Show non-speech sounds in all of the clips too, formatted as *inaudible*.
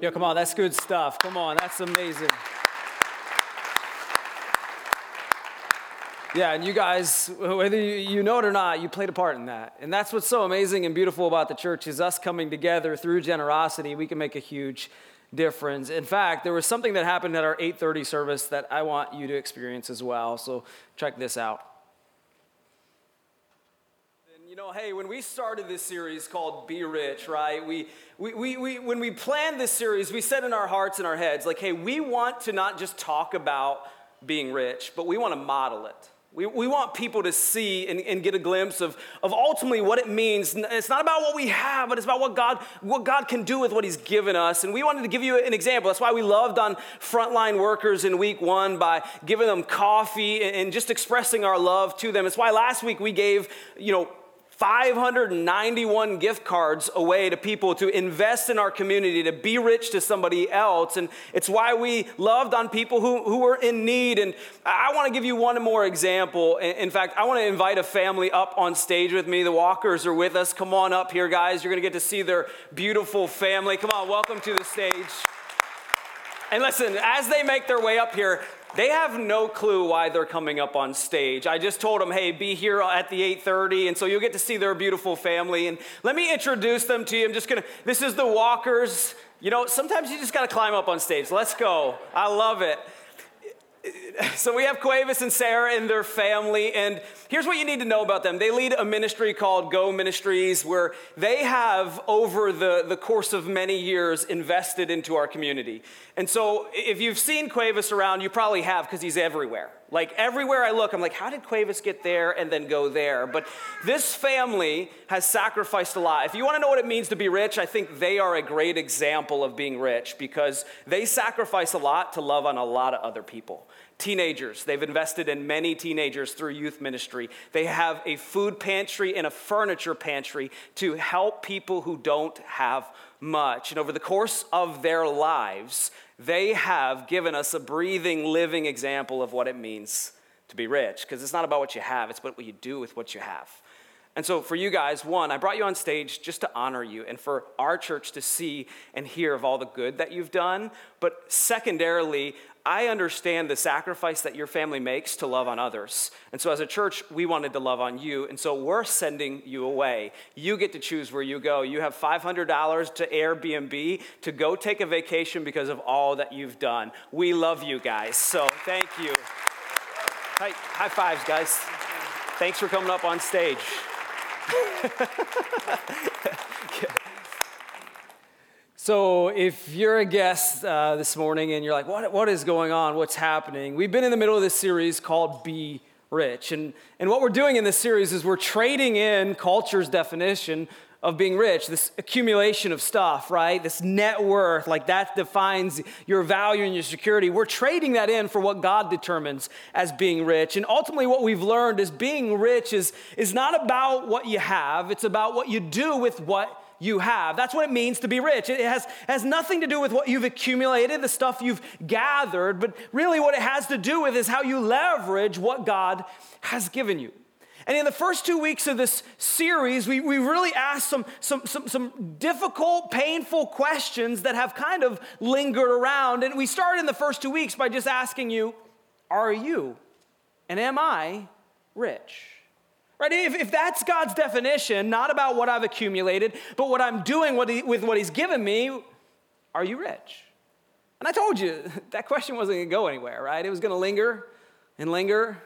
Yo, come on, that's good stuff. Come on, that's amazing. Yeah, and you guys, whether you know it or not, you played a part in that. And that's what's so amazing and beautiful about the church is us coming together through generosity, we can make a huge difference. In fact, there was something that happened at our 8:30 service that I want you to experience as well. So check this out. Know, hey, when we started this series called Be Rich, right? We we, we, we, when we planned this series, we said in our hearts and our heads, like, hey, we want to not just talk about being rich, but we want to model it. We, we want people to see and, and get a glimpse of, of ultimately what it means. It's not about what we have, but it's about what God, what God can do with what He's given us. And we wanted to give you an example. That's why we loved on frontline workers in week one by giving them coffee and, and just expressing our love to them. It's why last week we gave, you know, 591 gift cards away to people to invest in our community, to be rich to somebody else. And it's why we loved on people who, who were in need. And I want to give you one more example. In fact, I want to invite a family up on stage with me. The Walkers are with us. Come on up here, guys. You're going to get to see their beautiful family. Come on, welcome to the stage. And listen, as they make their way up here, they have no clue why they're coming up on stage. I just told them, hey, be here at the 8:30, and so you'll get to see their beautiful family. And let me introduce them to you. I'm just gonna, this is the Walkers. You know, sometimes you just gotta climb up on stage. Let's go. I love it. So we have Cuevas and Sarah and their family, and here's what you need to know about them. They lead a ministry called Go Ministries, where they have, over the, the course of many years, invested into our community. And so if you've seen Cuevas around, you probably have because he's everywhere. Like everywhere I look, I'm like, how did Cuevas get there and then go there? But this family has sacrificed a lot. If you want to know what it means to be rich, I think they are a great example of being rich because they sacrifice a lot to love on a lot of other people. Teenagers, they've invested in many teenagers through youth ministry. They have a food pantry and a furniture pantry to help people who don't have much. And over the course of their lives, they have given us a breathing, living example of what it means to be rich. Because it's not about what you have, it's about what you do with what you have. And so, for you guys, one, I brought you on stage just to honor you and for our church to see and hear of all the good that you've done. But secondarily, I understand the sacrifice that your family makes to love on others. And so, as a church, we wanted to love on you. And so, we're sending you away. You get to choose where you go. You have $500 to Airbnb to go take a vacation because of all that you've done. We love you guys. So, thank you. Hi, high fives, guys. Thanks for coming up on stage. *laughs* So, if you're a guest uh, this morning and you're like, what, what is going on? What's happening? We've been in the middle of this series called Be Rich. And, and what we're doing in this series is we're trading in culture's definition of being rich, this accumulation of stuff, right? This net worth, like that defines your value and your security. We're trading that in for what God determines as being rich. And ultimately, what we've learned is being rich is, is not about what you have, it's about what you do with what you have. That's what it means to be rich. It has, has nothing to do with what you've accumulated, the stuff you've gathered, but really what it has to do with is how you leverage what God has given you. And in the first two weeks of this series, we, we really asked some, some, some, some difficult, painful questions that have kind of lingered around. And we started in the first two weeks by just asking you, Are you and am I rich? Right? If, if that's God's definition, not about what I've accumulated, but what I'm doing what he, with what He's given me, are you rich? And I told you *laughs* that question wasn't going to go anywhere, right? It was going to linger and linger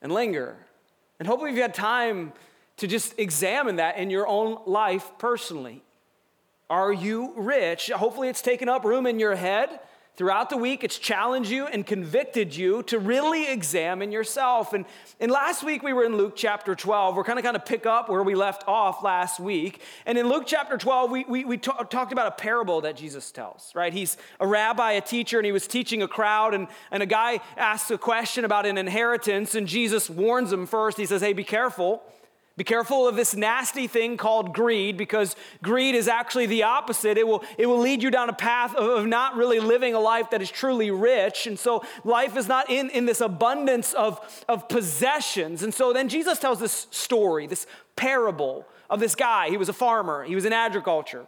and linger. And hopefully, you've had time to just examine that in your own life personally. Are you rich? Hopefully, it's taken up room in your head Throughout the week, it's challenged you and convicted you to really examine yourself. And, and last week, we were in Luke chapter 12. We're kind of kind of pick up where we left off last week. And in Luke chapter 12, we, we, we talked about a parable that Jesus tells, right? He's a rabbi, a teacher, and he was teaching a crowd. And, and a guy asks a question about an inheritance, and Jesus warns him first. He says, Hey, be careful. Be careful of this nasty thing called greed because greed is actually the opposite. It will, it will lead you down a path of, not really living a life that is truly rich. And so life is not in, in this abundance of, of possessions. And so then Jesus tells this story, this parable of this guy. He was a farmer, he was in agriculture.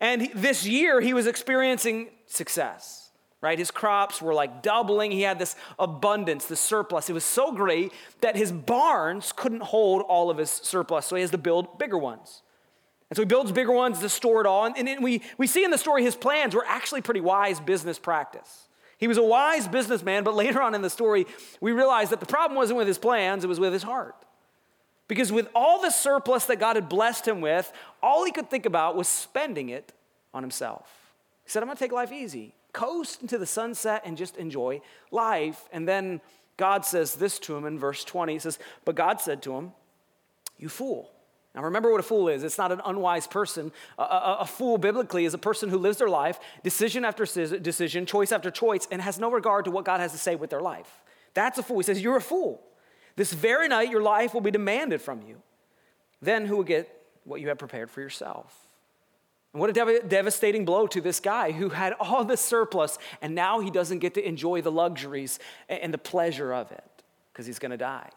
And this year, he was experiencing success right? His crops were like doubling. He had this abundance, this surplus. It was so great that his barns couldn't hold all of his surplus, so he has to build bigger ones. And so he builds bigger ones to store it all. And, and we, we see in the story his plans were actually pretty wise business practice. He was a wise businessman, but *laughs* later on in the story, we realize that the problem wasn't with his plans, it was with his heart. Because with all the surplus that God had blessed him with, all he could think about was spending it on himself. He said, I'm gonna take life easy coast into the sunset and just enjoy life. And then God says this to him in verse 20. He says, But God said to him, You fool. Now, remember what a fool is. It's not an unwise person. A, a, a, fool, biblically, is a person who lives their life decision after decision, choice after choice, and has no regard to what God has to say with their life. That's a fool. He says, You're a fool. This very night, your life will be demanded from you. Then who will get what you have prepared for yourself? And what a dev- devastating blow to this guy who had all this surplus, and now he doesn't get to enjoy the luxuries and the pleasure of it because he's going to die.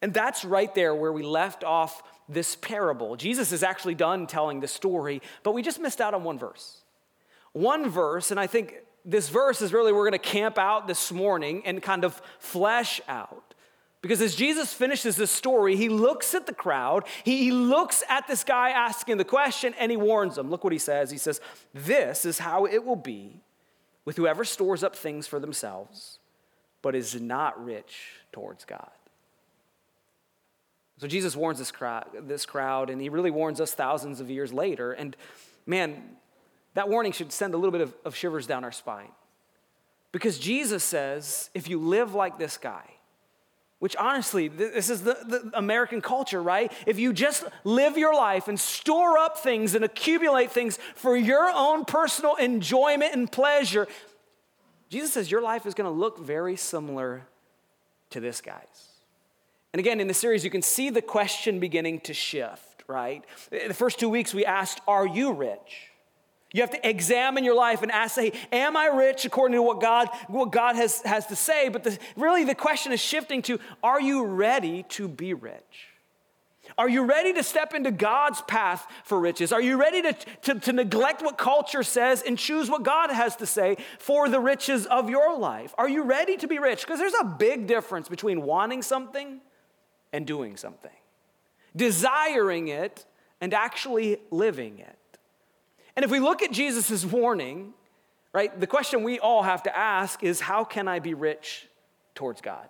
And that's right there where we left off this parable. Jesus is actually done telling the story, but we just missed out on one verse. One verse, and I think this verse is really we're going to camp out this morning and kind of flesh out. Because as Jesus finishes this story, he looks at the crowd, he looks at this guy asking the question, and he warns them. Look what he says. He says, This is how it will be with whoever stores up things for themselves, but is not rich towards God. So Jesus warns this crowd, this crowd, and he really warns us thousands of years later. And man, that warning should send a little bit of, of shivers down our spine. Because Jesus says, if you live like this guy, which honestly, this is the, the, American culture, right? If you just live your life and store up things and accumulate things for your own personal enjoyment and pleasure, Jesus says your life is going to look very similar to this guy's. And again, in the series, you can see the question beginning to shift, right? The first two weeks we asked, Are you rich? You have to examine your life and ask, hey, am I rich according to what God, what God has, has to say? But the, really the question is shifting to, are you ready to be rich? Are you ready to step into God's path for riches? Are you ready to, to, to, neglect what culture says and choose what God has to say for the riches of your life? Are you ready to be rich? Because there's a big difference between wanting something and doing something, desiring it and actually living it. And if we look at Jesus' warning, right, the question we all have to ask is how can I be rich towards God?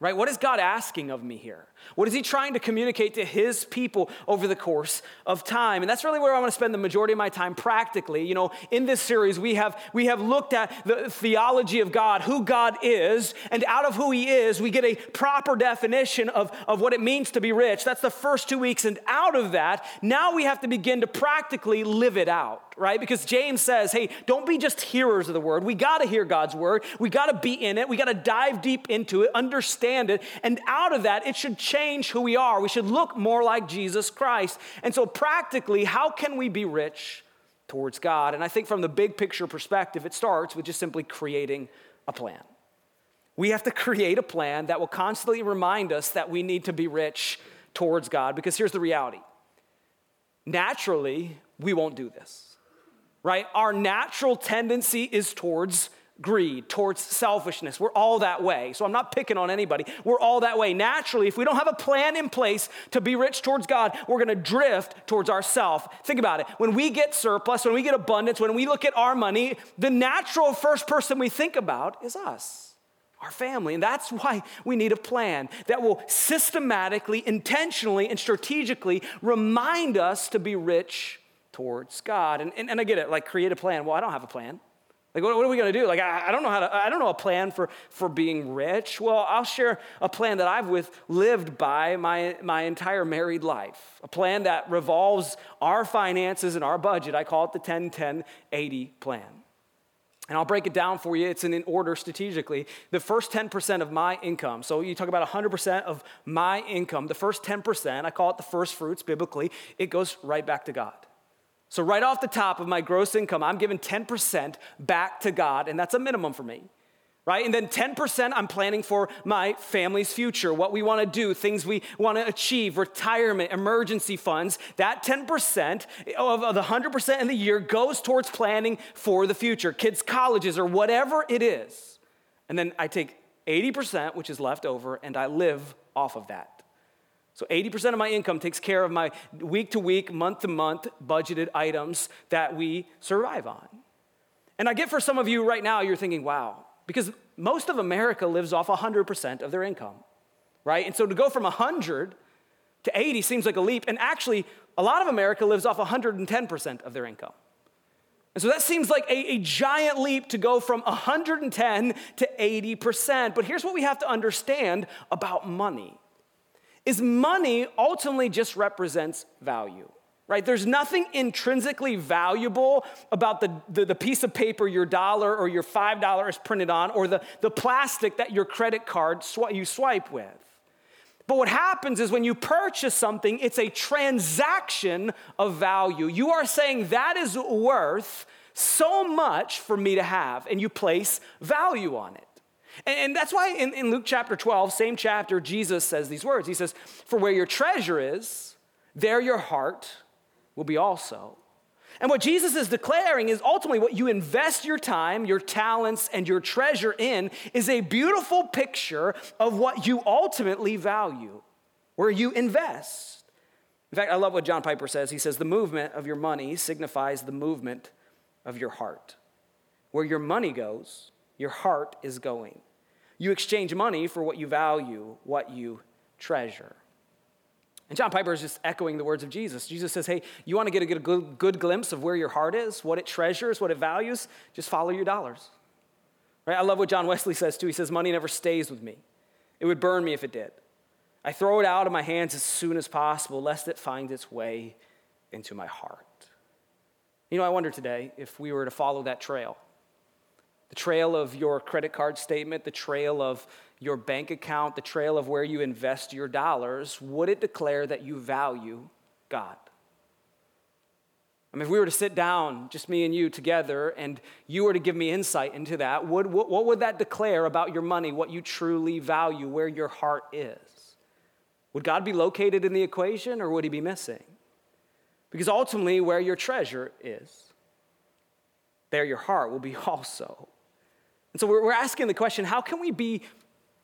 Right? What is God asking of me here? What is he trying to communicate to his people over the course of time? And that's really where I want to spend the majority of my time practically. You know, in this series, we have, we have looked at the theology of God, who God is, and out of who he is, we get a proper definition of, of what it means to be rich. That's the first two weeks. And out of that, now we have to begin to practically live it out right? Because James says, hey, don't be just hearers of the word. We got to hear God's word. We got to be in it. We got to dive deep into it, understand it. And out of that, it should change change who we are. We should look more like Jesus Christ. And so, practically, how can we be rich towards God? And I think from the big picture perspective, it starts with just simply creating a plan. We have to create a plan that will constantly remind us that we need to be rich towards God because here's the reality naturally, we won't do this, right? Our natural tendency is towards greed, towards selfishness. We're all that way. So I'm not picking on anybody. We're all that way. Naturally, if we don't have a plan in place to be rich towards God, we're going to drift towards ourself. Think about it. When we get surplus, when we get abundance, when we look at our money, the natural first person we think about is us. Our family. And that's why we need a plan that will systematically, intentionally, and strategically remind us to be rich towards God. And, and, and I get it, like create a plan. Well, I don't have a plan. Like, what, what are we going to do? Like, I, I, don't know how to, I don't know a plan for, for being rich. Well, I'll share a plan that I've with, lived by my, my entire married life. A plan that revolves our finances and our budget. I call it the 10 10 80 plan. And I'll break it down for you. It's in order strategically. The first 10% of my income, so you talk about 100% of my income, the first 10%, I call it the first fruits biblically, it goes right back to God. So, right off the top of my gross income, I'm giving 10% back to God, and that's a minimum for me. right? And then 10% I'm planning for my family's future, what we want to do, things we want to achieve, retirement, emergency funds. That 10% of the 100% in the year goes towards planning for the future, kids' colleges or whatever it is. And then I take 80%, which is left over, and I live off of that. So 80% of my income takes care of my week to week, month to month budgeted items that we survive on. And I get for some of you right now, you're thinking, wow, because most of America lives off 100% of their income, right? And so to go from 100 to 80 seems like a leap. And actually, a lot of America lives off 110% of their income. And so that seems like a, a, giant leap to go from 110 to 80%. But here's what we have to understand about money is money ultimately just represents value right? There's nothing intrinsically valuable about the, the, the, piece of paper your dollar or your $5 is printed on or the, the plastic that your credit card sw- you swipe with. But what happens is when you purchase something, it's a transaction of value. You are saying that is worth so much for me to have, and you place value on it. And, and that's why in, in Luke chapter 12, same chapter, Jesus says these words He says, For where your treasure is, there your heart will be also. And what Jesus is declaring is ultimately what you invest your time, your talents, and your treasure in is a beautiful picture of what you ultimately value, where you invest. In fact, I love what John Piper says. He says, The movement of your money signifies the movement of your heart. Where your money goes, your heart is going. You exchange money for what you value, what you treasure. And John Piper is just echoing the words of Jesus. Jesus says, Hey, you want to get a good, good glimpse of where your heart is, what it treasures, what it values? Just follow your dollars. Right? I love what John Wesley says too. He says, Money never stays with me, it would burn me if it did. I throw it out of my hands as soon as possible, lest it find its way into my heart. You know, I wonder today if we were to follow that trail the trail of your credit card statement, the trail of your bank account, the trail of where you invest your dollars, would it declare that you value God? I mean, if we were to sit down, just me and you together, and you were to give me insight into that, would, what, what would that declare about your money, what you truly value, where your heart is? Would God be located in the equation or would he be missing? Because ultimately, where your treasure is, there your heart will be *laughs* also. And so we're asking the question how can we be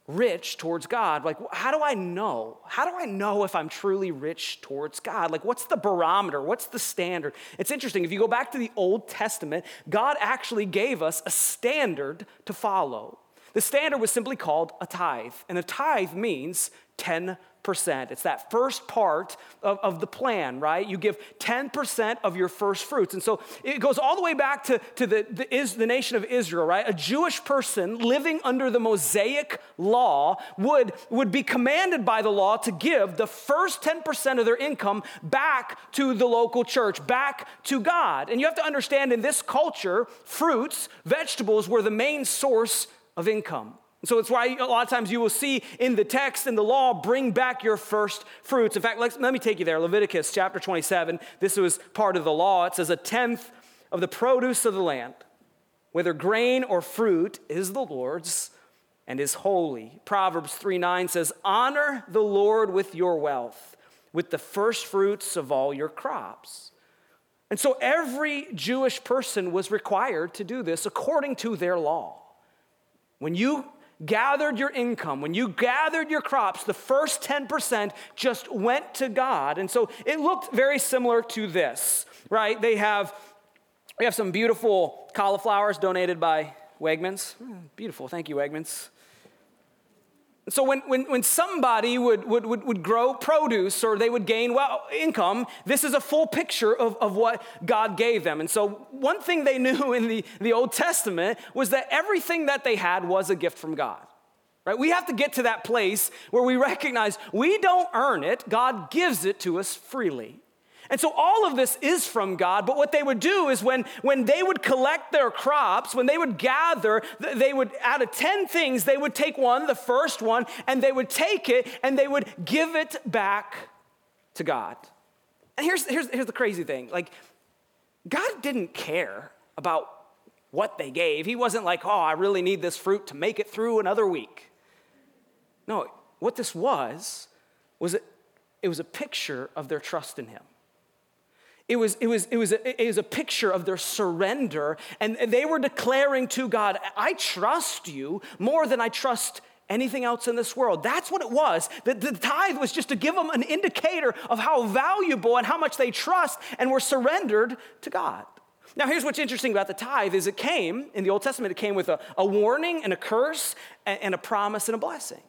rich towards God? Like, how do I know? How do I know if I'm truly rich towards God? Like, what's the barometer? What's the standard? It's interesting. If you go back to the Old Testament, God actually gave us a standard to follow. The standard was simply called a tithe, and a tithe means 10 percent It's that first part of, of the plan, right? You give 10% of your first fruits. And so it goes all the way back to, to the, the, is, the nation of Israel, right? A Jewish person living under the Mosaic law would, would be commanded by the law to give the first 10% of their income back to the local church, back to God. And you have to understand in this culture, fruits, vegetables were the main source of income. So it's why a lot of times you will see in the text and the law, bring back your first fruits. In fact, let me take you there. Leviticus chapter 27, this was part of the law. It says, A tenth of the produce of the land, whether grain or fruit, is the Lord's and is holy. Proverbs 3 9 says, Honor the Lord with your wealth, with the first fruits of all your crops. And so every Jewish person was required to do this according to their law. When you gathered your income, when you gathered your crops, the first 10% just went to God. And so it looked very similar to this, right? They have, we have some beautiful cauliflowers donated by Wegmans. Hmm, beautiful, thank you, Wegmans. So when, when, when somebody would, would, would, would grow produce or they would gain well, income, this is a full picture of, of what God gave them. And so one thing they *laughs* knew in the, the Old Testament was that everything that they had was a gift from God. Right? We have to get to that place where we recognize we don't earn it, God gives it to us freely. And so all of this is from God, but what they would do is when, when they would collect their crops, when they would gather, they would, out of 10 things, they would take one, the first one, and they would take it and they would give it back to God. And here's, here's, here's the crazy thing like, God didn't care about what they gave. He wasn't like, oh, I really need this fruit to make it through another week. No, what this was, was it, it was a picture of their trust in him. It was, it, was, it, was a, it was a picture of their surrender, and they were declaring to God, I trust you more than I trust anything else in this world. That's what it was. The, the tithe was just to give them an indicator of how valuable and how much they trust and were surrendered to God. Now, here's what's interesting about the tithe is it came, in the Old Testament, it came with a, a warning and a curse and, and a promise and a blessing.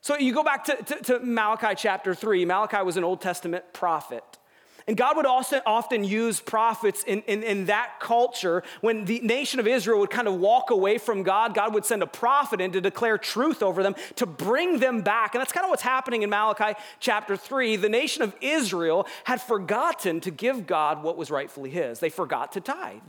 So you go back to, to, to Malachi chapter 3. Malachi was an Old Testament prophet. And God would also often use prophets in, in, in, that culture. When the nation of Israel would kind of walk away from God, God would send a prophet in to declare truth over them, to bring them back. And that's kind of what's happening in Malachi chapter 3. The nation of Israel had forgotten to give God what was rightfully his, they forgot to tithe.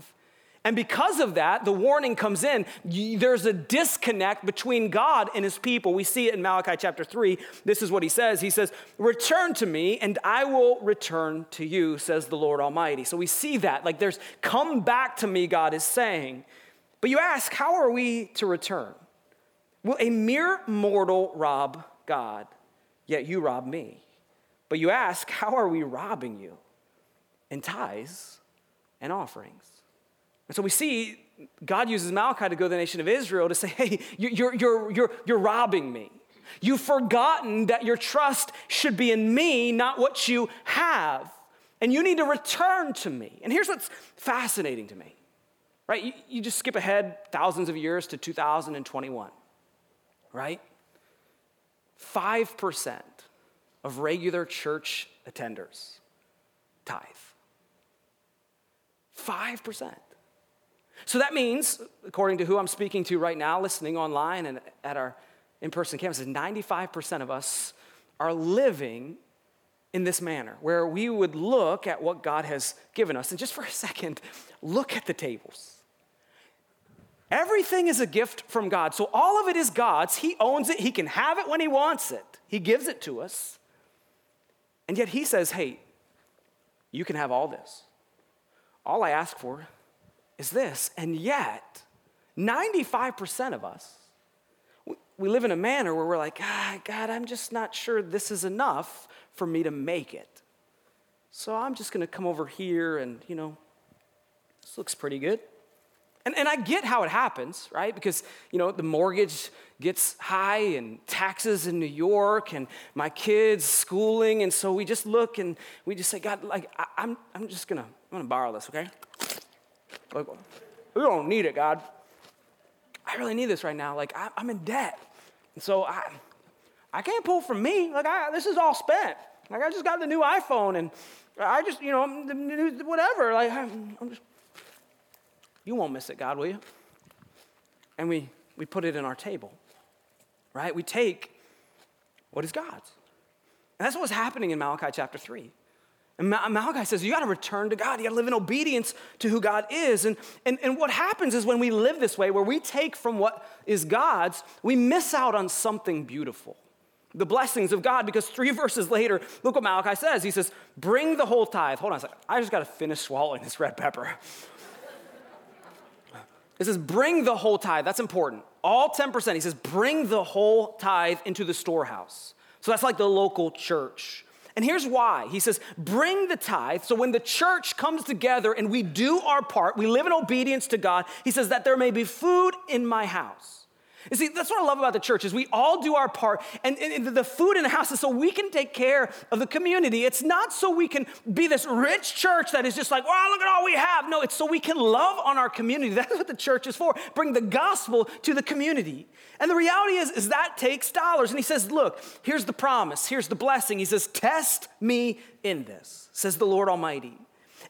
And because of that, the warning comes in. There's a disconnect between God and his people. We see it in Malachi chapter 3. This is what he says He says, Return to me, and I will return to you, says the Lord Almighty. So we see that. Like there's, Come back to me, God is saying. But you ask, How are we to return? Will a mere mortal rob God? Yet you rob me. But you ask, How are we robbing you? In tithes and offerings. And so we see God uses Malachi to go to the nation of Israel to say, hey, you're, you're, you're, you're robbing me. You've forgotten that your trust should be in me, not what you have. And you need to return to me. And here's what's fascinating to me, right? You, you just skip ahead thousands of years to 2021, right? 5% of regular church attenders tithe. 5%. So that means, according to who I'm speaking to right now, listening online and at our in person campuses, 95% of us are living in this manner, where we would look at what God has given us. And just for a second, look at the tables. Everything is a gift from God. So all of it is God's. He owns it. He can have it when He wants it. He gives it to us. And yet He says, hey, you can have all this. All I ask for is this. And yet, 95% of us, we live in a manner where we're like, ah, God, I'm just not sure this is enough for me to make it. So I'm just going to come over here and, you know, this looks pretty good. And, and I get how it happens, right? Because, you know, the mortgage gets high and taxes in New York and my kids schooling. And so we just look and we just say, God, like, I, I'm, I'm just going to, I'm going to borrow this, okay? Like, we don't need it, God. I really need this right now. Like, I, am in debt. And so I, I can't pull from me. Like, I, this is all spent. Like, I just got the new iPhone and I just, you know, whatever. Like, I'm, I'm just, you won't miss it, God, will you? And we, we put it in our table, right? We take what is God's. And that's what's happening in Malachi chapter 3. And Malachi says, you got to return to God. You got to live in obedience to who God is. And, and, and what happens is when we live this way, where we take from what is God's, we miss out on something beautiful the blessings of God, because three *laughs* verses later, look what Malachi says. He says, Bring the whole tithe. Hold on a second. I just got to finish swallowing this red pepper. *laughs* It says, Bring the whole tithe. That's important. All 10%. He says, Bring the whole tithe into the storehouse. So that's like the local church. And here's why. He says, bring the tithe. So when the church comes together and we do our part, we live in obedience to God, he says that there may be food in my house. You see, that's what I love about the church is we all do our part, and, and, the food in the house is so we can take care of the community. It's not so we can be this rich church that is just like, wow, look at all we have. No, it's so we can love on our community. *laughs* That's what the church is for. Bring the gospel to the community. And the reality is, is that takes dollars. And he says, look, here's the promise, here's the blessing. He says, test me in this, says the Lord Almighty,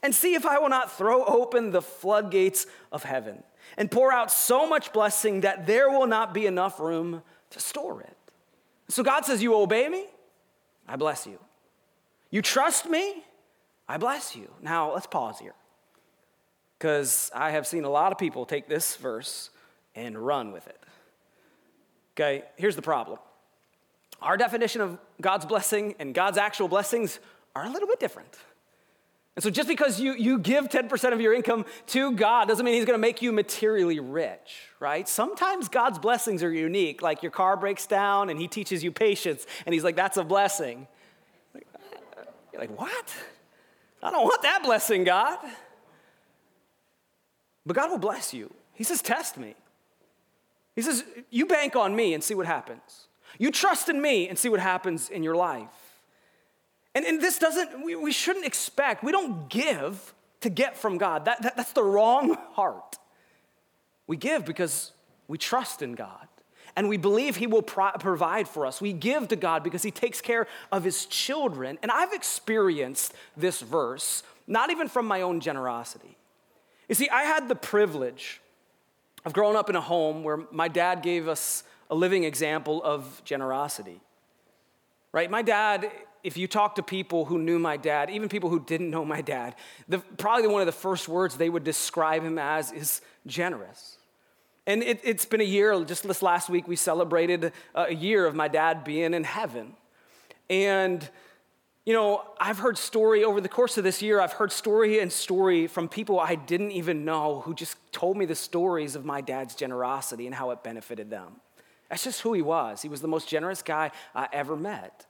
and see if I will not throw open the floodgates of heaven and pour out so much blessing that there will not be enough room to store it. So God says, You obey me, I bless you. You trust me, I bless you. Now, let's pause here. Because I have seen a lot of people take this verse and run with it. Okay, here's the problem our definition of God's blessing and God's actual blessings are a little bit different. And so just because you, you give 10% of your income to God doesn't mean He's gonna make you materially rich, right? Sometimes God's blessings are unique, like your car breaks down and He teaches you patience, and He's like, that's a blessing. You're like, what? I don't want that blessing, God. But God will bless you. He says, test me. He says, you bank on me and see what happens. You trust in me and see what happens in your life. And, and this doesn't, we, we shouldn't expect, we don't give to get from God. That, that, that's the wrong *laughs* heart. We give because we trust in God and we believe He will pro- provide for us. We give to God because He takes care of His children. And I've experienced this verse, not even from my own generosity. You see, I had the privilege of growing up in a home where my dad gave us a living example of generosity. Right? My dad, if you talk to people who knew my dad, even people who didn't know my dad, the, probably one of the first words they would describe him as is generous. And it, has been a year, just this last week, we celebrated a year of my dad being in heaven. And, you know, I've heard story over the course of this year, I've heard story and story from people I didn't even know who just told me the stories of my dad's generosity and how it benefited them. That's just who he was. He was the most generous guy I ever met.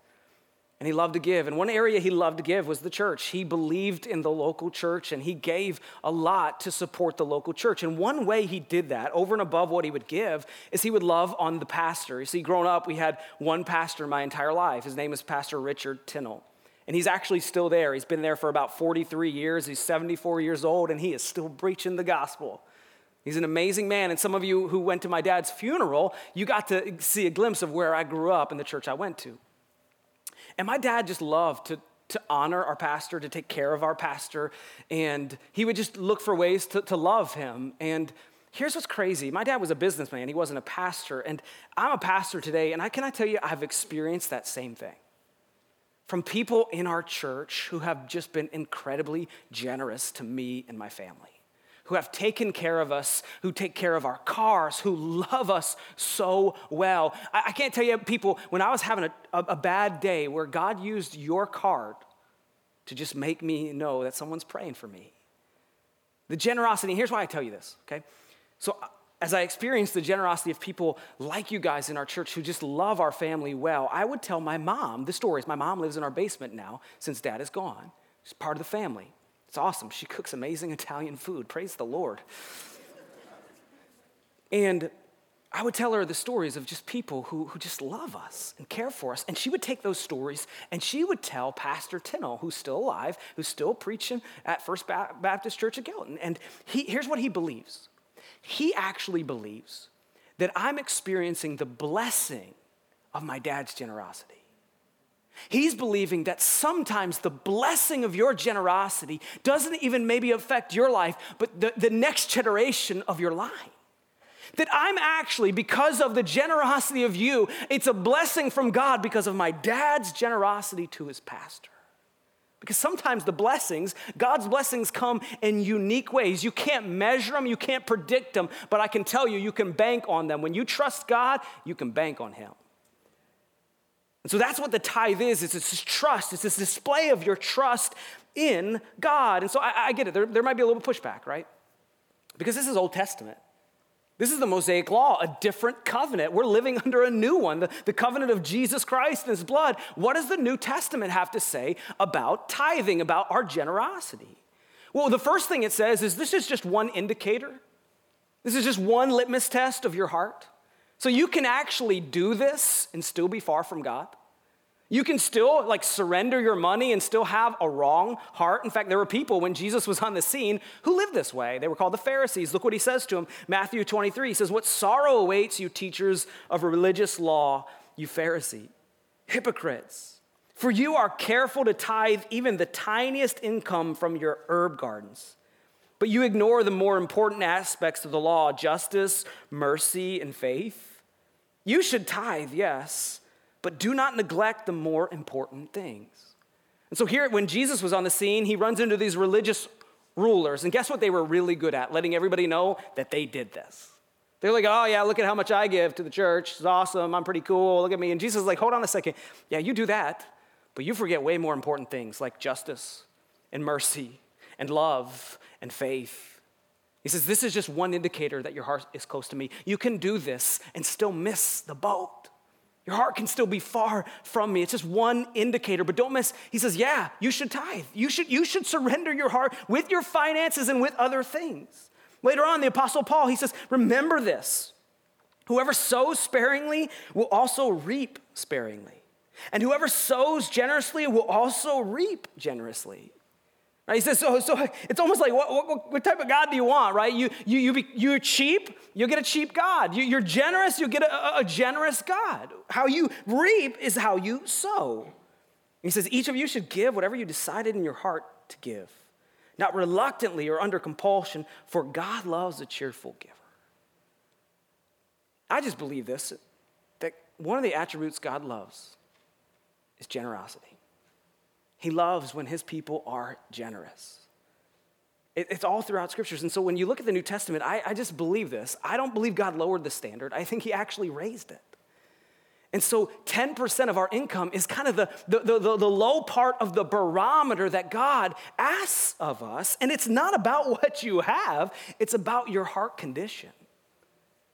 And he loved to give. And one area he loved to give was the church. He believed in the local church and he gave a lot to support the local church. And one way he did that, over and above what he would give, is he would love on the pastor. You see, growing up, we had one pastor my entire life. His name is Pastor Richard Tinnell. And he's actually still there. He's been there for about 43 years. He's 74 years old and he is still preaching the gospel. He's an amazing man. And some of you who went to my dad's funeral, you got to see a glimpse of where I grew up and the church I went to. And my dad just loved to, to honor our pastor, to take care of our pastor, and he would just look for ways to, to love him. And here's what's crazy. My dad was a businessman, he wasn't a pastor. And I'm a pastor today, and I can I tell you, I've experienced that same thing. From people in our church who have just been incredibly generous to me and my family who have taken care of us, who take care of our cars, who love us so well. I, I can't tell you, people, when I was having a, a, a bad day where God used your card to just make me know that someone's praying for me. The generosity, here's why I tell you this, okay? So, as I experienced the generosity of people like you guys in our church who just love our family well, I would tell my mom the stories. My mom lives in our basement now since dad is gone. She's part of the family. It's awesome. She cooks amazing Italian food. Praise the Lord. and I would tell her the stories of just people who, who just love us and care for us. And she would take those stories and she would tell Pastor Tinnell, who's still alive, who's still preaching at First Baptist Church of Gilton. And he, here's what he believes he actually believes that I'm experiencing the blessing of my dad's generosity. He's believing that sometimes the blessing of your generosity doesn't even maybe affect your life, but the, the next generation of your line. That I'm actually, because of the generosity of you, it's a blessing from God because of my dad's generosity to his pastor. Because sometimes the blessings, God's blessings come in unique ways. You can't measure them, you can't predict them, but I can tell you, you can bank on them. When you trust God, you can bank on Him. And so that's what the tithe is. It's this trust. It's this display of your trust in God. And so I, I get it. There, there might be a little pushback, right? Because this is Old Testament. This is the Mosaic Law, a different covenant. We're living *laughs* under a new one, the, the, covenant of Jesus Christ and his blood. What does the New Testament have to say about tithing, about our generosity? Well, the first thing it says is this is just one indicator. This is just one litmus test of your heart. So you can actually do this and still be far from God. You can still like surrender your money and still have a wrong heart. In fact, there were people when Jesus was on the scene who lived this way. They were called the Pharisees. Look what he says to them. Matthew 23. He says, What sorrow awaits you, teachers of religious law, you Pharisee, hypocrites. For you are careful to tithe even the tiniest income from your herb gardens but you ignore the more important aspects of the law justice, mercy, and faith. You should tithe, yes, but do not neglect the more important things. And so, here, when Jesus was on the scene, he runs into these religious rulers. And guess what they were really good at? Letting everybody know that they did this. They're like, oh, yeah, look at how much I give to the church. It's awesome. I'm pretty cool. Look at me. And Jesus is like, hold on a second. Yeah, you do that, but you forget way more important things like justice and mercy and love and faith. He says, This is just one indicator that your heart is close to me. You can do this and still miss the boat. Your heart can still be far from me. It's just one indicator, but don't miss. He says, Yeah, you should tithe. You should, you should surrender your heart with your finances and with other things. Later on, the Apostle Paul, he says, Remember this. Whoever sows sparingly will also reap sparingly. And whoever sows generously will also reap generously. Right? He says, so, so it's almost like what, what, what, type of God do you want, right? You, you, you be, you're cheap, you get a cheap God. You, are generous, you get a, a generous God. How you reap is how you sow. He says, each of you should give whatever you decided in your heart to give, not reluctantly or under compulsion, for God loves a cheerful giver. I just believe this that one of the attributes God loves is generosity. He loves when his people are generous. It's all throughout scriptures. And so when you look at the New Testament, I, I just believe this. I don't believe God lowered the standard, I think he actually raised it. And so 10% of our income is kind of the, the, the, the, low part of the barometer that God asks of us. And it's not about *laughs* what you have, it's about your heart condition.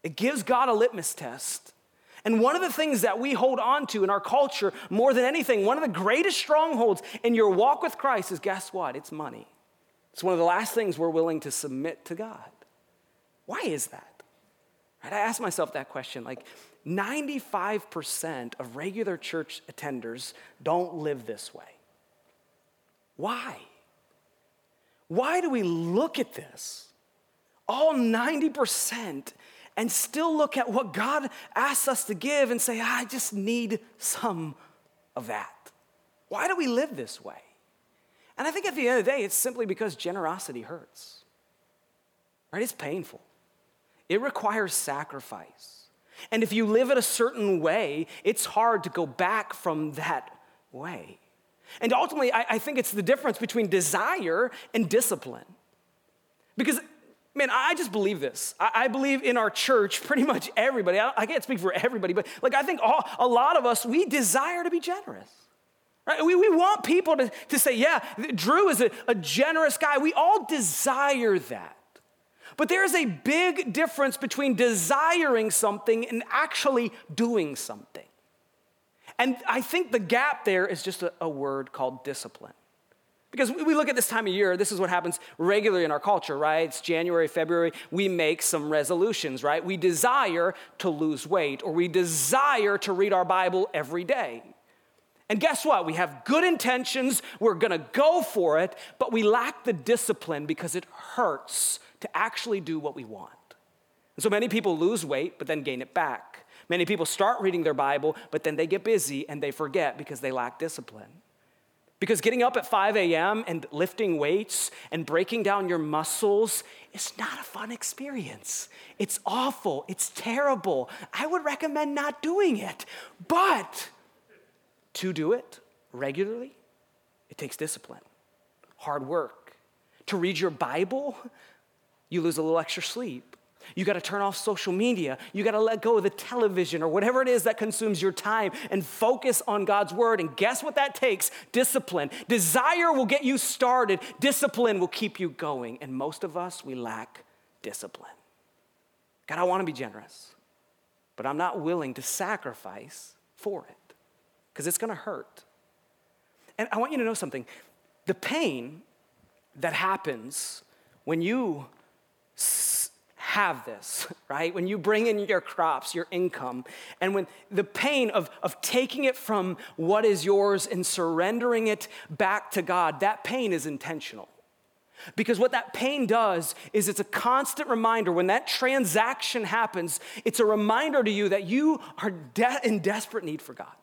It gives God a litmus test and one of the things that we hold on to in our culture more than anything, one of the greatest strongholds in your walk with Christ is guess what? It's money. It's one of the last things we're willing to submit to God. Why is that? Right? I ask myself that question. Like 95% of regular church attenders don't live this way. Why? Why do we look at this? All 90% and still look at what God asks us to give and say, I just need some of that. Why do we live this way? And I think at the end of the day, it's simply because generosity hurts, right? It's painful, it requires sacrifice. And if you live it a certain way, it's hard to go back from that way. And ultimately, I, I think it's the difference between desire and discipline. Because Man, I just believe this. I, believe in our church, pretty much everybody. I, can't speak for everybody, but like I think all, a lot of us, we desire to be generous. Right? We, we want people to, to say, yeah, Drew is a, a generous guy. We all desire that. But there's a big difference between desiring something and actually doing something. And I think the gap there is just a, a word called discipline. Because we look at this time of year, this is what happens regularly in our culture, right? It's January, February, we make some resolutions, right? We desire to lose weight or we desire to read our Bible every day. And guess what? We have good intentions, we're gonna go for it, but we lack the discipline because it hurts to actually do what we want. And so many people lose weight, but then gain it back. Many people start reading their Bible, but then they get busy and they forget because they lack discipline. Because getting up at 5 a.m. and lifting weights and breaking down your muscles is not a fun experience. It's awful. It's terrible. I would recommend not doing it. But to do it regularly, it takes discipline, hard work. To read your Bible, you lose a little extra sleep. You got to turn off social media. You got to let go of the television or whatever it is that consumes your time and focus on God's word. And guess what that takes? Discipline. Desire will get you started, discipline will keep you going. And most of us, we lack discipline. God, I want to be generous, but I'm not willing to sacrifice for it because it's going to hurt. And I want you to know something the pain that happens when you have this, *laughs* right? When you bring in your crops, your income, and when the pain of, of taking it from what is yours and surrendering it back to God, that pain is intentional. Because what that pain does is it's a constant reminder when that transaction happens, it's a reminder to you that you are de- in desperate need for God.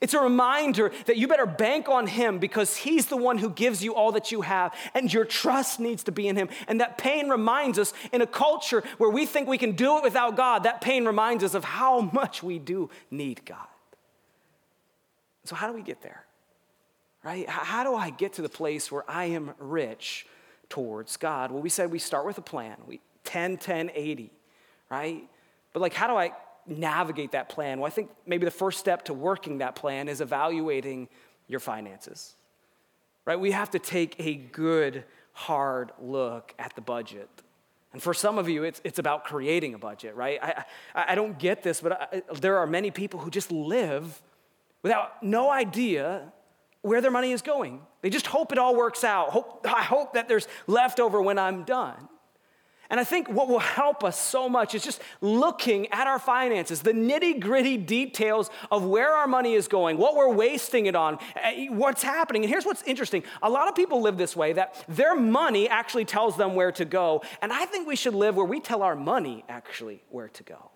It's a reminder that you better bank on Him because He's the one who gives you all that you have, and your trust needs to be in Him. And that pain reminds us in a culture where we think we can do it without God, that pain reminds us of how much we do need God. So, how do we get there? Right? How do I get to the place where I am rich towards God? Well, we said we start with a plan. We 10, 10, 80, right? But like, how do I navigate that plan? Well, I think maybe the first step to working that plan is evaluating your finances. right? We have to take a good, hard look at the budget. And for some of you, it's, it's about creating a budget, right? I, I, I don't get this, but I, there are many people who just live without no idea where their money is going. They just hope it all works out. Hope, I hope that there's leftover when I'm done. And I think what will help us so much is just looking at our finances, the nitty gritty details of where our money is going, what we're wasting it on, eh, what's happening. And here's what's interesting a lot of people live this way that their money actually tells them where to go. And I think we should live where we tell our money actually where to go.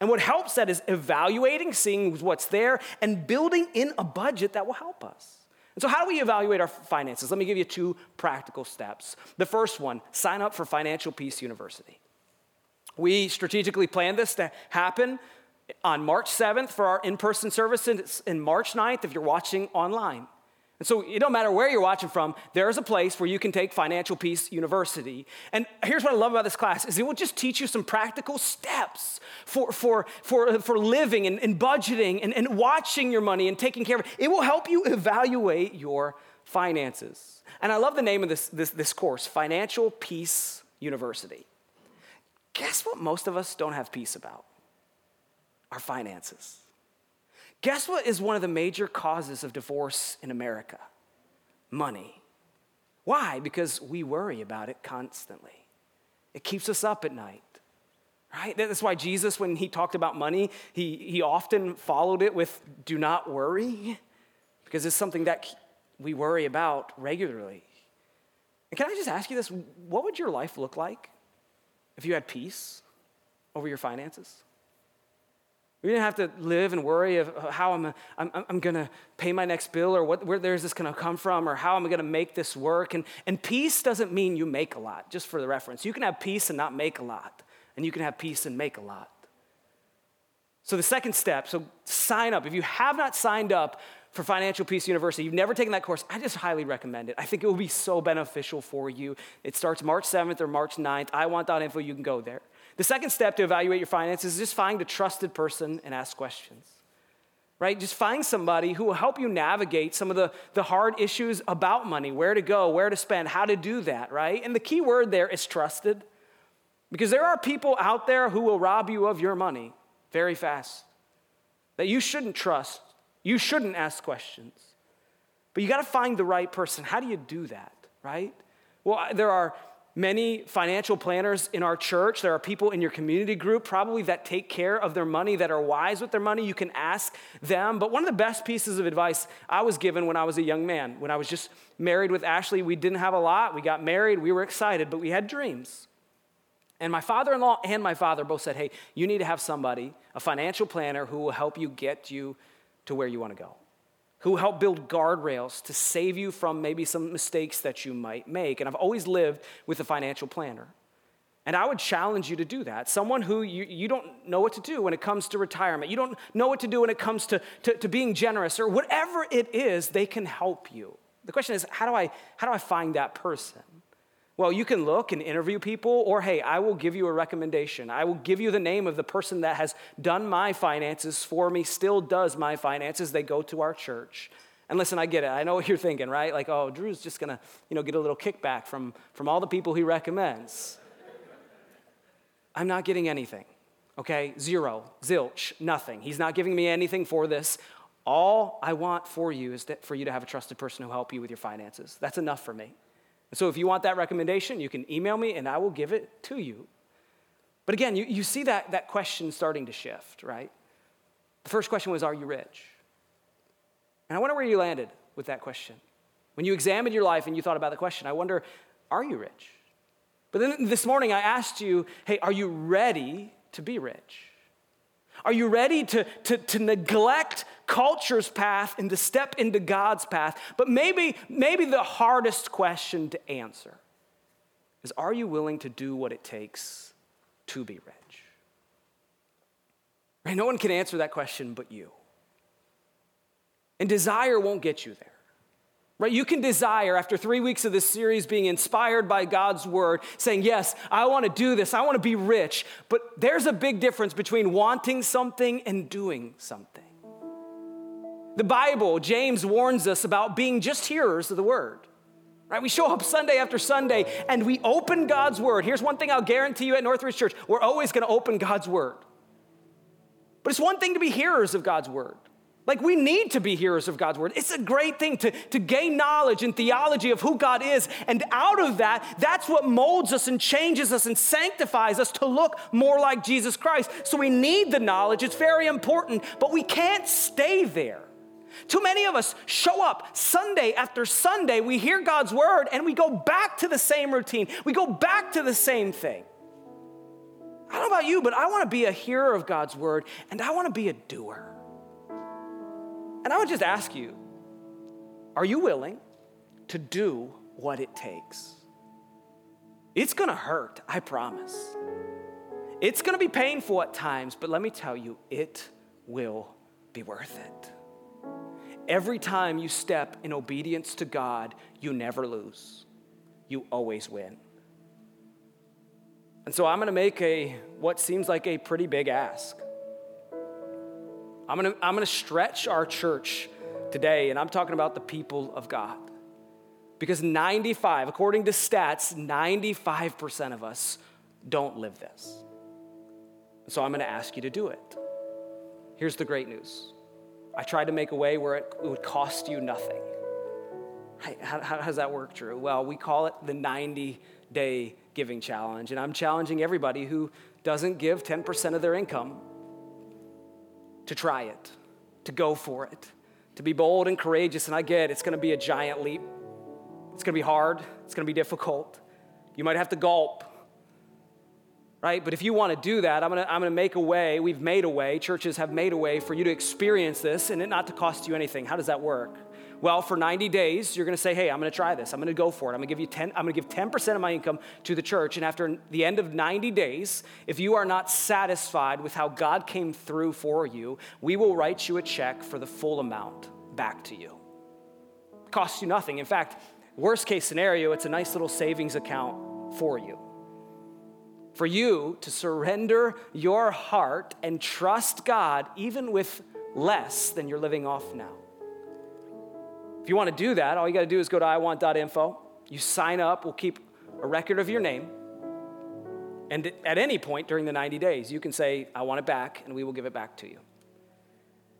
And what helps that is evaluating, seeing what's there, and building in a budget that will help us. And so, how do we evaluate our finances? Let me give you two practical steps. The first one sign up for Financial Peace University. We strategically planned this to happen on March 7th for our in person service and March 9th if you're watching online. And so it don't matter where you're watching from, there is a place where you can take Financial Peace University. And here's what I love about this class is it will just teach you some practical steps for, for, for, for living and, and budgeting and, and watching your money and taking care of it. It will help you evaluate your finances. And I love the name of this, this, this course, Financial Peace University. Guess what most of us don't have peace about? Our finances. Guess what is one of the major causes of divorce in America? Money. Why? Because we worry about it constantly. It keeps us up at night, right? That's why Jesus, when he talked about money, he, he often followed it with do not worry, because it's something that we worry about regularly. And can I just ask you this? What would your life look like if you had peace over your finances? We didn't have to live and worry of uh, how I'm, I'm, I'm going to pay my next bill or what, where there's this going to come from or how am I going to make this work. And, and peace doesn't mean you make a lot, just for the reference. You can have peace and not make a lot, and you can have peace and make a lot. So the second step, so sign up. If you have not signed up for Financial Peace University, you've never taken that course, I just highly recommend it. I think it will be so beneficial for you. It starts March 7th or March 9th. iwant.info, you can go there. The second step to evaluate your finances is just find a trusted person and ask questions. Right? Just find somebody who will help you navigate some of the, the hard issues about money, where to go, where to spend, how to do that, right? And the key word there is trusted. Because there are people out there who will rob you of your money very fast that you shouldn't trust. You shouldn't ask questions. But you got to find the right person. How do you do that, right? Well, there are many financial planners in our church. There are people in your community group probably that take care of their money, that are wise with their money. You can ask them. But one of the best pieces of advice I was given when I was a young man, when I was just married with Ashley, we didn't have a lot. We got married, we were excited, but we had dreams. And my father in law and my father both said, hey, you need to have somebody, a financial planner, who will help you get you to where you want to go who help build guardrails to save you from maybe some mistakes that you might make. And I've always lived with a financial planner. And I would challenge you to do that. Someone who you, you don't know what to do when it comes to retirement, you don't know what to do when it comes to, to, to being generous, or whatever it is, they can help you. The question is, how do I, how do I find that person? Well, you can look and interview people, or hey, I will give you a recommendation. I will give you the name of the person that has done my finances for me, still does my finances. They go to our church. And listen, I get it. I know what you're thinking, right? Like, oh, Drew's just gonna, you know, get a little kickback from, from all the people he recommends. I'm not getting anything, okay? Zero, zilch, nothing. He's not giving me anything for this. All I want for you is that for you to have a trusted person who help you with your finances. That's enough for me. So if you want that recommendation, you can email me and I will give it to you. But again, you, you see that, that question starting to shift, right? The first question was, Are you rich? And I wonder where you landed with that question. When you examined your life and you thought about the question, I wonder, Are you rich? But then this morning I asked you, Hey, are you ready to be rich? Are you ready to, to, to neglect culture's path and to step into God's path? But maybe, maybe the hardest question to answer is Are you willing to do what it takes to be rich? Right? No one can answer that question but you. And desire won't get you there. Right? You can desire, after three weeks of this series, being inspired by God's word, saying, Yes, I want to do this, I want to be rich. But there's a big difference between wanting something and doing something. The Bible, James warns us about being just hearers of the word. Right? We show up Sunday after Sunday and we open God's word. Here's one thing I'll guarantee you at Northridge Church we're always going to open God's word. But it's one thing to be hearers of God's word. Like, we need to be hearers of God's word. It's a great thing to, to gain knowledge and theology of who God is. And out of that, that's what molds us and changes us and sanctifies us to look more like Jesus Christ. So we need the knowledge, it's very important, but we can't stay there. Too many of us show up Sunday after Sunday, we hear God's word, and we go back to the same routine. We go back to the same thing. I don't know about you, but I want to be a hearer of God's word, and I want to be a doer. And I would just ask you are you willing to do what it takes? It's gonna hurt, I promise. It's gonna be painful at times, but let me tell you, it will be worth it. Every time you step in obedience to God, you never lose, you always win. And so I'm gonna make a what seems like a pretty big ask. I'm gonna, I'm gonna stretch our church today, and I'm talking about the people of God. Because 95, according to stats, 95% of us don't live this. So I'm gonna ask you to do it. Here's the great news I tried to make a way where it would cost you nothing. How, how, does that work, Drew? Well, we call it the 90 day giving challenge, and I'm challenging everybody who doesn't give 10% of their income to try it, to go for it, to be bold and courageous. And I get it's gonna be a giant leap. It's gonna be hard, it's gonna be difficult. You might have to gulp, right? But if you wanna do that, I'm gonna, I'm gonna make a way, we've made a way, churches have made a way for you to experience this and it not to cost you anything. How does that work? Well, for 90 days, you're going to say, "Hey, I'm going to try this. I'm going to go for it. I'm going to give you 10 I'm going to give 10% of my income to the church." And after the end of 90 days, if you are not satisfied with how God came through for you, we will write you a check for the full amount back to you. It costs you nothing. In fact, worst case scenario, it's a nice little savings account for you for you to surrender your heart and trust God even with less than you're living off now. If you want to do that, all you got to do is go to iwant.info. You sign up, we'll keep a record of your name. And at any point during the 90 days, you can say, I want it back, and we will give it back to you.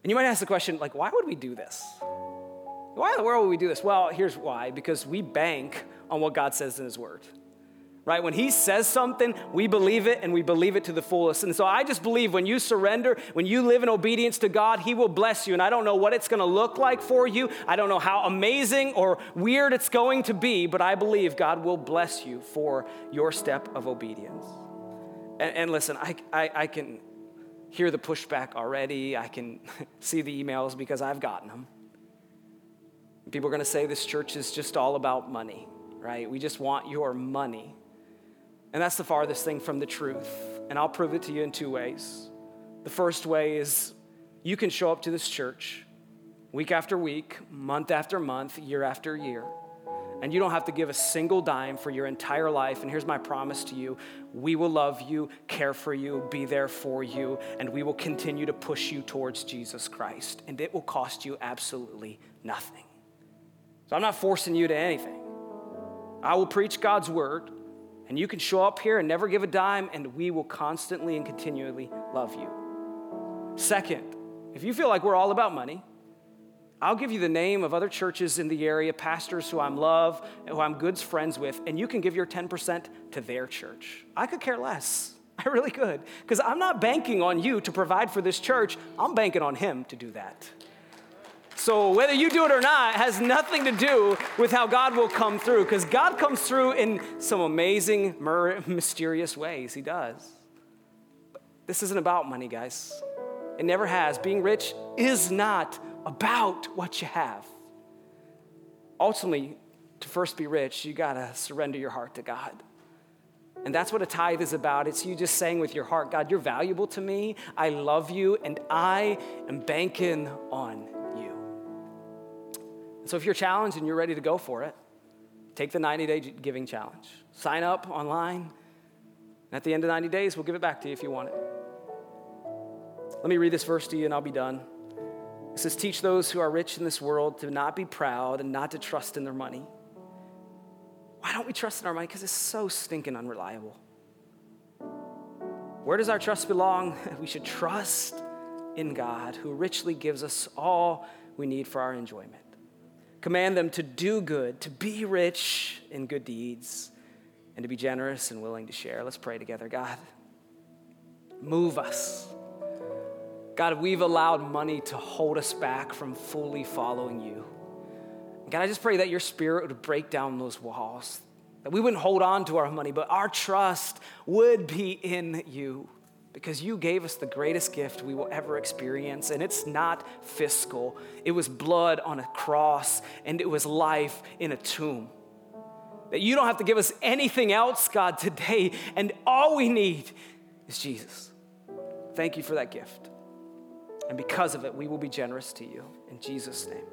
And you might ask the question, like, why would we do this? Why in the world would we do this? Well, here's why because we bank on what God says in His Word right? When he says something, we believe it and we believe it to the fullest. And so I just believe when you surrender, when you live in obedience to God, he will bless you. And I don't know what it's going to look like for you. I don't know how amazing or weird it's going to be, but I believe God will bless you for your step of obedience. And, and listen, I, I, I can hear the pushback already. I can *laughs* see the emails because I've gotten them. People are going to say this church is just all about money, right? We just want your money. And that's the farthest thing from the truth. And I'll prove it to you in two ways. The first way is you can show up to this church week after week, month after month, year after year, and you don't have to give a single dime for your entire life. And here's my promise to you we will love you, care for you, be there for you, and we will continue to push you towards Jesus Christ. And it will cost you absolutely nothing. So I'm not forcing you to anything. I will preach God's word. And you can show up here and never give a dime, and we will constantly and continually love you. Second, if you feel like we're all about money, I'll give you the name of other churches in the area, pastors who I'm love, who I'm good friends with, and you can give your 10% to their church. I could care less. *laughs* I really could. Because I'm not banking on you to provide for this church, I'm banking on Him to do that. So whether you do it or not has nothing to do with how God will come through, because God comes through in some amazing, mysterious ways. He does. But this isn't about money, guys. It never has. Being rich is not about what you have. Ultimately, to first be rich, you gotta surrender your heart to God. And that's what a tithe is about. It's you just saying with your heart, God, you're valuable to me. I love you, and I am banking on so if you're challenged and you're ready to go for it, take the 90 day giving challenge. Sign up online. And at the end of 90 days, we'll give it back to you if you want it. Let me read this verse to you and I'll be done. It says, Teach those who are rich in this world to not be proud and not to trust in their money. Why don't we trust in our money? Because it's so stinking unreliable. Where does our trust belong? *laughs* We should trust in God, who richly gives us all we need for our enjoyment. Command them to do good, to be rich in good deeds, and to be generous and willing to share. Let's pray together, God. Move us. God, we've allowed money to hold us back from fully following you. God, I just pray that your spirit would break down those walls, that we wouldn't hold on to our money, but our trust would be in you because you gave us the greatest gift we will ever experience, and it's not fiscal. It was blood on a cross, and it was life in a tomb. That you don't have to give us anything else, God, today, and all we need is Jesus. Thank you for that gift. And because of it, we will be generous to you. In Jesus' name.